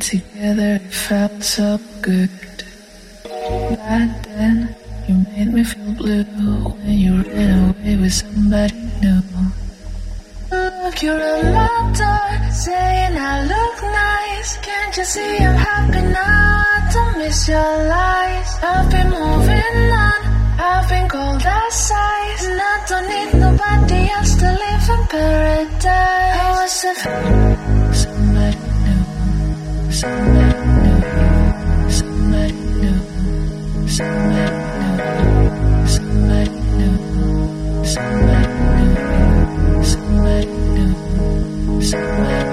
Together, it felt so good. Back then, you made me feel blue when you ran away with somebody new. Look, you're my door, saying I look nice. Can't you see I'm happy now? Don't miss your lies. I've been moving on, I've been cold outside, and I don't need nobody else to live in paradise. I was a new, somebody new, somebody new, somebody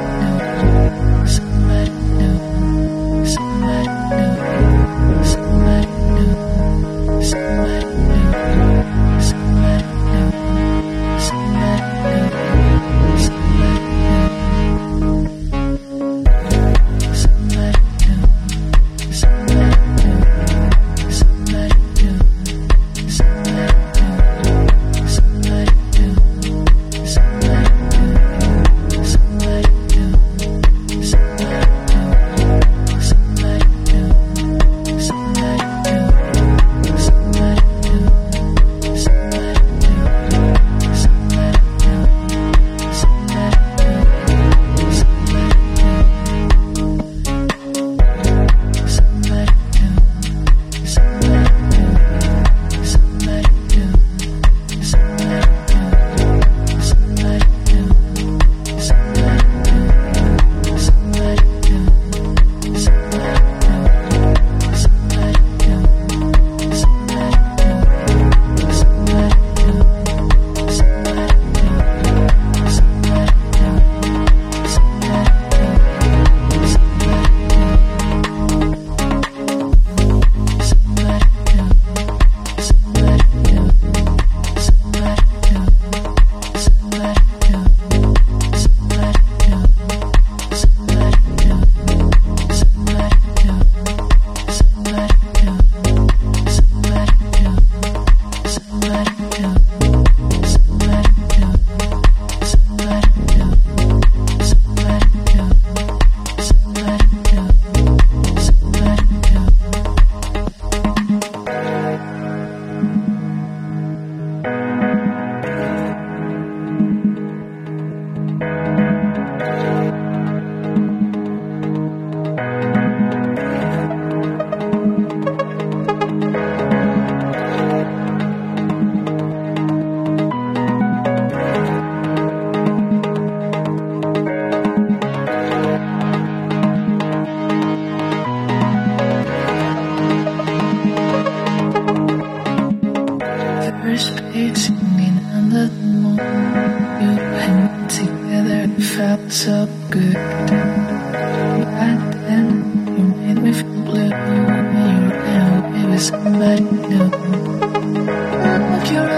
together, felt so good. Back then, you made me feel blue you ran away with somebody new. Look, you're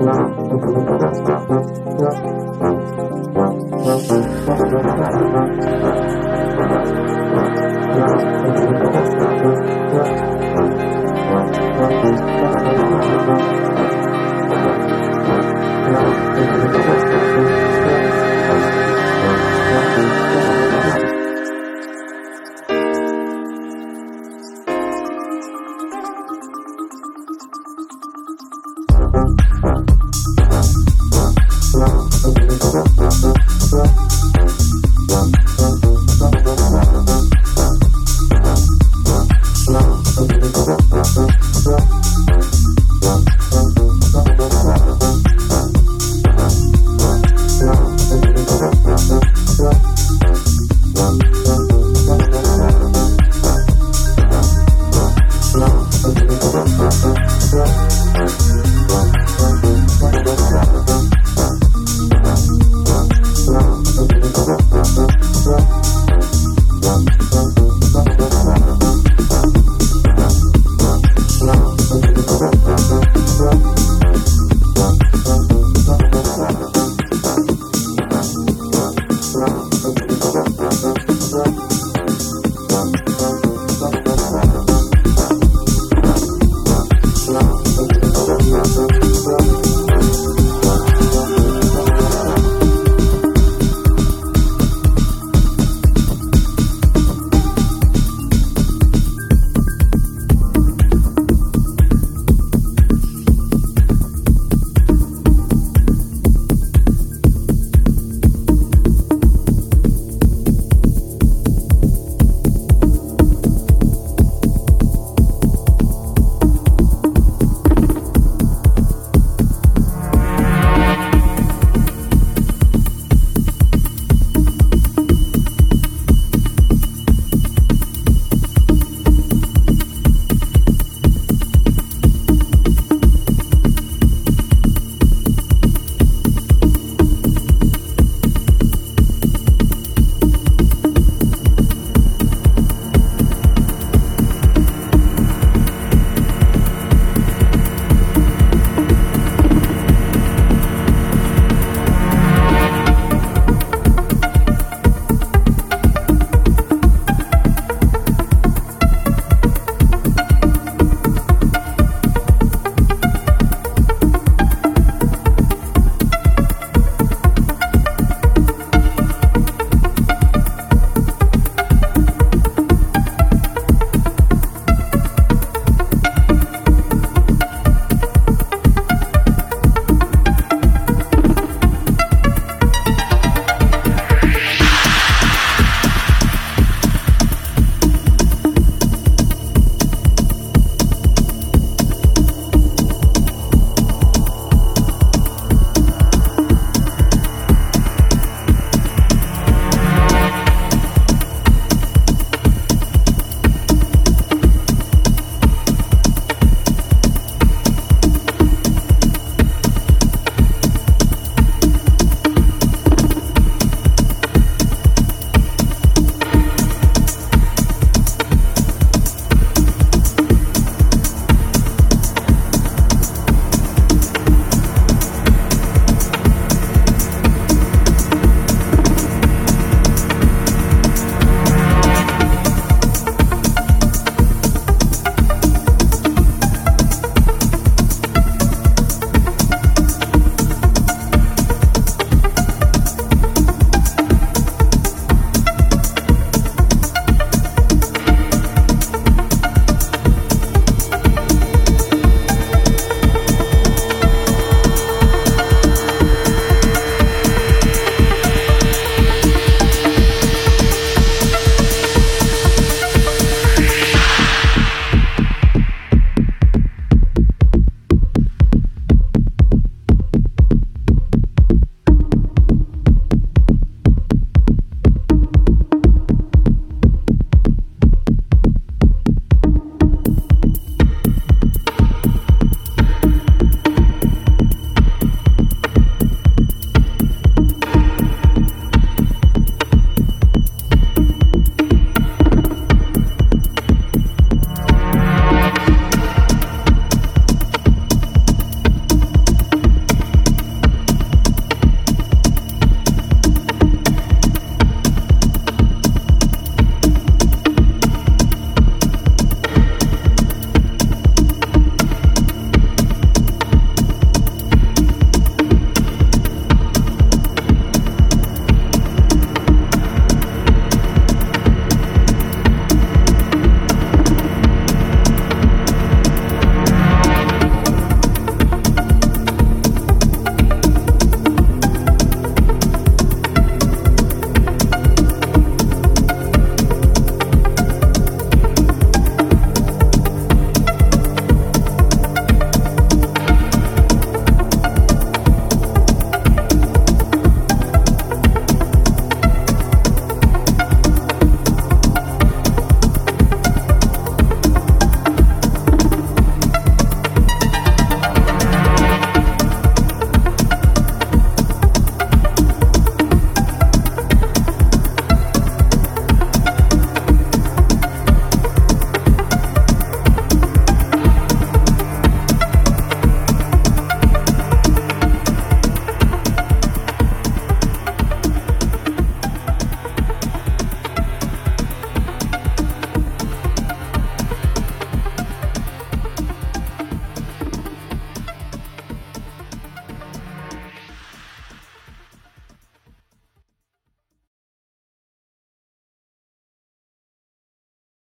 Thank you.